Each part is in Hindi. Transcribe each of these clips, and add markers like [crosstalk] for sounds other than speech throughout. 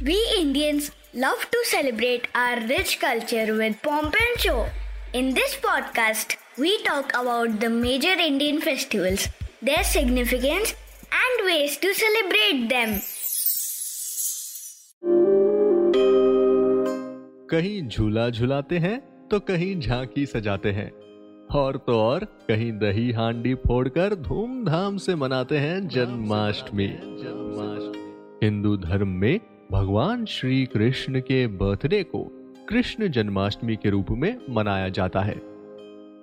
We Indians love to celebrate our rich culture with pomp and show. In this podcast, we talk about the major Indian festivals, their significance, and ways to celebrate them. कहीं झूला झुलाते हैं तो कहीं झांकी सजाते हैं और तो और कहीं दही हांडी फोड़कर धूमधाम से मनाते हैं जन्माष्टमी हिंदू धर्म में भगवान श्री कृष्ण के बर्थडे को कृष्ण जन्माष्टमी के रूप में मनाया जाता है।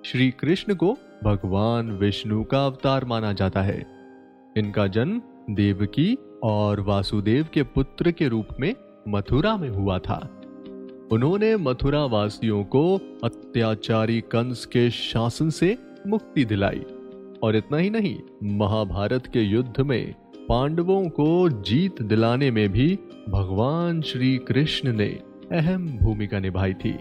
श्री कृष्ण को भगवान विष्णु का अवतार माना जाता है। इनका जन्म देवकी और वासुदेव के पुत्र के रूप में मथुरा में हुआ था। उन्होंने मथुरा वासियों को अत्याचारी कंस के शासन से मुक्ति दिलाई। और इतना ही नहीं, महाभारत के युद्ध में पांडवों को जीत दिलाने में भी भगवान श्री कृष्ण ने अहम भूमिका निभाई थी।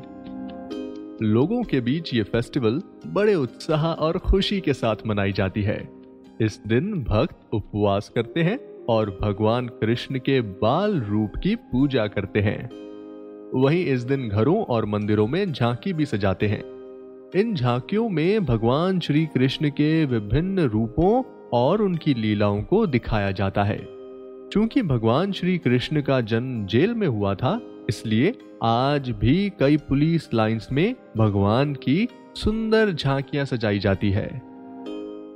लोगों के बीच ये फेस्टिवल बड़े उत्साह और खुशी के साथ मनाई जाती है। इस दिन भक्त उपवास करते हैं और भगवान कृष्ण के बाल रूप की पूजा करते हैं। वहीं इस दिन घरों और मंदिरों में झांकी भी सजाते हैं। इन झांकियों में भगवान श्री कृष्ण के विभिन्न रूपों और उनकी लीलाओं को दिखाया जाता है। चूँकि भगवान श्री कृष्ण का जन्म जेल में हुआ था, इसलिए आज भी कई पुलिस लाइंस में भगवान की सुंदर झांकियाँ सजाई जाती है।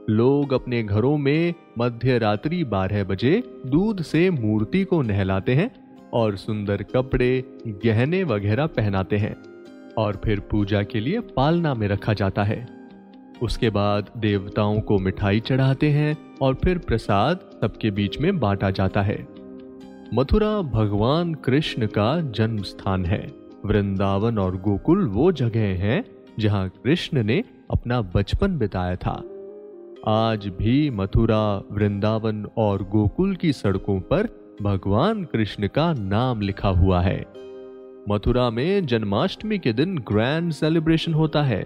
लोग अपने घरों में मध्य रात्रि बारह बजे दूध से मूर्ति को नहलाते हैं और सुंदर कपड़े, गहने वगैरह पहनाते हैं और फिर पूजा के लिए पालना में रखा जाता है। उसके बाद देवताओं को मिठाई चढ़ाते हैं और फिर प्रसाद सबके बीच में बांटा जाता है। मथुरा भगवान कृष्ण का जन्म स्थान है। वृंदावन और गोकुल वो जगह हैं जहाँ कृष्ण ने अपना बचपन बिताया था। आज भी मथुरा, वृंदावन और गोकुल की सड़कों पर भगवान कृष्ण का नाम लिखा हुआ है। मथुरा में जन्माष्टमी के दिन ग्रैंड सेलिब्रेशन होता है।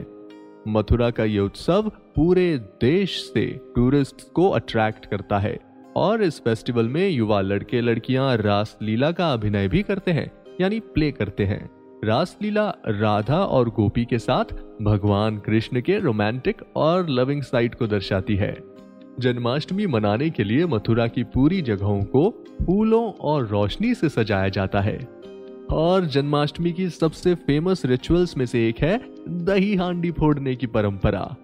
मथुरा का यह उत्सव पूरे देश से टूरिस्ट को अट्रैक्ट करता है। और इस फेस्टिवल में युवा लड़के लड़कियाँ रास लीला का अभिनय भी करते हैं, यानी प्ले करते हैं। रासलीला राधा और गोपी के साथ भगवान कृष्ण के रोमांटिक और लविंग साइड को दर्शाती है। जन्माष्टमी मनाने के लिए मथुरा की पूरी जगहों को फूलों और रोशनी से सजाया जाता है। और जन्माष्टमी की सबसे फ़ेमस रिचुअल्स में से एक है दही हांडी फोड़ने की परंपरा।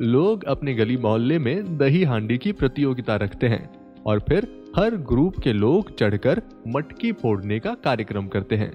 लोग अपने गली मोहल्ले में दही हांडी की प्रतियोगिता रखते हैं और फिर हर ग्रुप के लोग चढ़कर मटकी फोड़ने का कार्यक्रम करते हैं।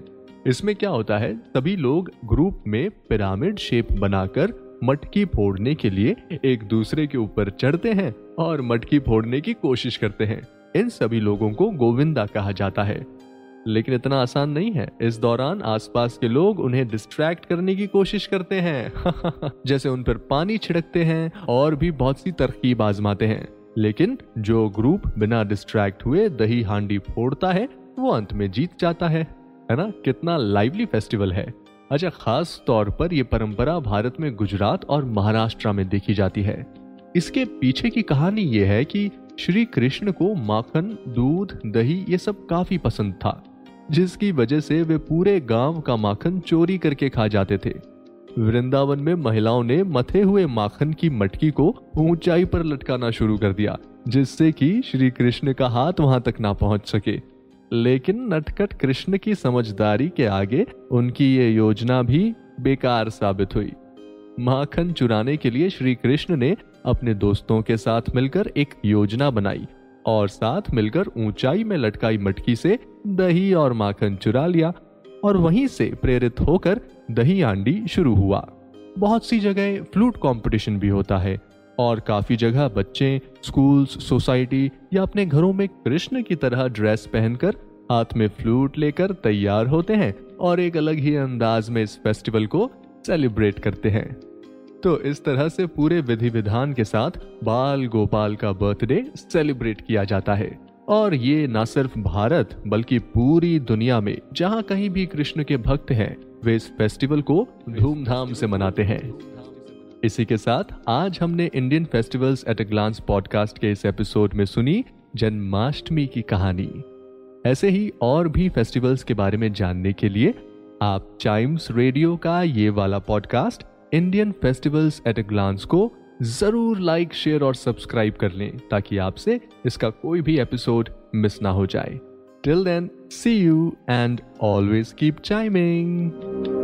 इसमें क्या होता है, सभी लोग ग्रुप में पिरामिड शेप बनाकर मटकी फोड़ने के लिए एक दूसरे के ऊपर चढ़ते हैं और मटकी फोड़ने की कोशिश करते हैं। इन सभी लोगों को गोविंदा कहा जाता है। लेकिन इतना आसान नहीं है। इस दौरान आसपास के लोग उन्हें डिस्ट्रैक्ट करने की कोशिश करते हैं। [laughs] जैसे उन पर पानी छिड़कते हैं और भी बहुत सी तरकीब आजमाते हैं। लेकिन जो ग्रुप बिना डिस्ट्रैक्ट हुए दही हांडी फोड़ता है, वो अंत में जीत जाता है। है ना? कितना लाइवली फेस्टिवल है। अच्छा खास तौर पर यह परंपरा भारत में गुजरात और महाराष्ट्र में देखी जाती है। इसके पीछे की कहानी यह है कि श्री कृष्ण को माखन, दूध, दही ये सब काफ़ी पसंद था। जिसकी वजह से वे पूरे गाँव का माखन चोरी करके खा जाते थे। वृंदावन में महिलाओं ने मथे हुए माखन की मटकी को ऊंचाई पर लटकाना शुरू कर दिया, जिससे कि श्री कृष्ण का हाथ वहाँ तक ना पहुँच सके। लेकिन नटखट कृष्ण की समझदारी के आगे उनकी ये योजना भी बेकार साबित हुई। माखन चुराने के लिए श्री कृष्ण ने अपने दोस्तों के साथ मिलकर एक योजना बनाई और साथ मिलकर ऊंचाई में लटकाई मटकी से दही और माखन चुरा लिया और वहीं से प्रेरित होकर दही आंडी शुरू हुआ। बहुत सी जगह फ्लूट कंपटीशन भी होता है और काफ़ी जगह बच्चे, स्कूल्स, सोसाइटी या अपने घरों में कृष्ण की तरह ड्रेस पहनकर हाथ में फ्लूट लेकर तैयार होते हैं और एक अलग ही अंदाज में इस फेस्टिवल को सेलिब्रेट करते हैं। तो इस तरह से पूरे विधि विधान के साथ बाल गोपाल का बर्थडे सेलिब्रेट किया जाता है। और ये न सिर्फ़ भारत, बल्कि पूरी दुनिया में, जहाँ कहीं भी कृष्ण के भक्त हैं, वे इस फेस्टिवल को धूमधाम से मनाते हैं। इसी के साथ आज हमने Indian festivals at a glance podcast के इस एपिसोड में सुनी जन्माष्टमी की कहानी। ऐसे ही और भी फेस्टिवल्स के बारे में जानने के लिए आप चाइम्स रेडियो का ये वाला podcast Indian festivals at a glance को ज़रूर लाइक शेयर और सब्सक्राइब कर लें, ताकि आपसे इसका कोई भी एपिसोड मिस ना हो जाए। Till then see you and always keep chiming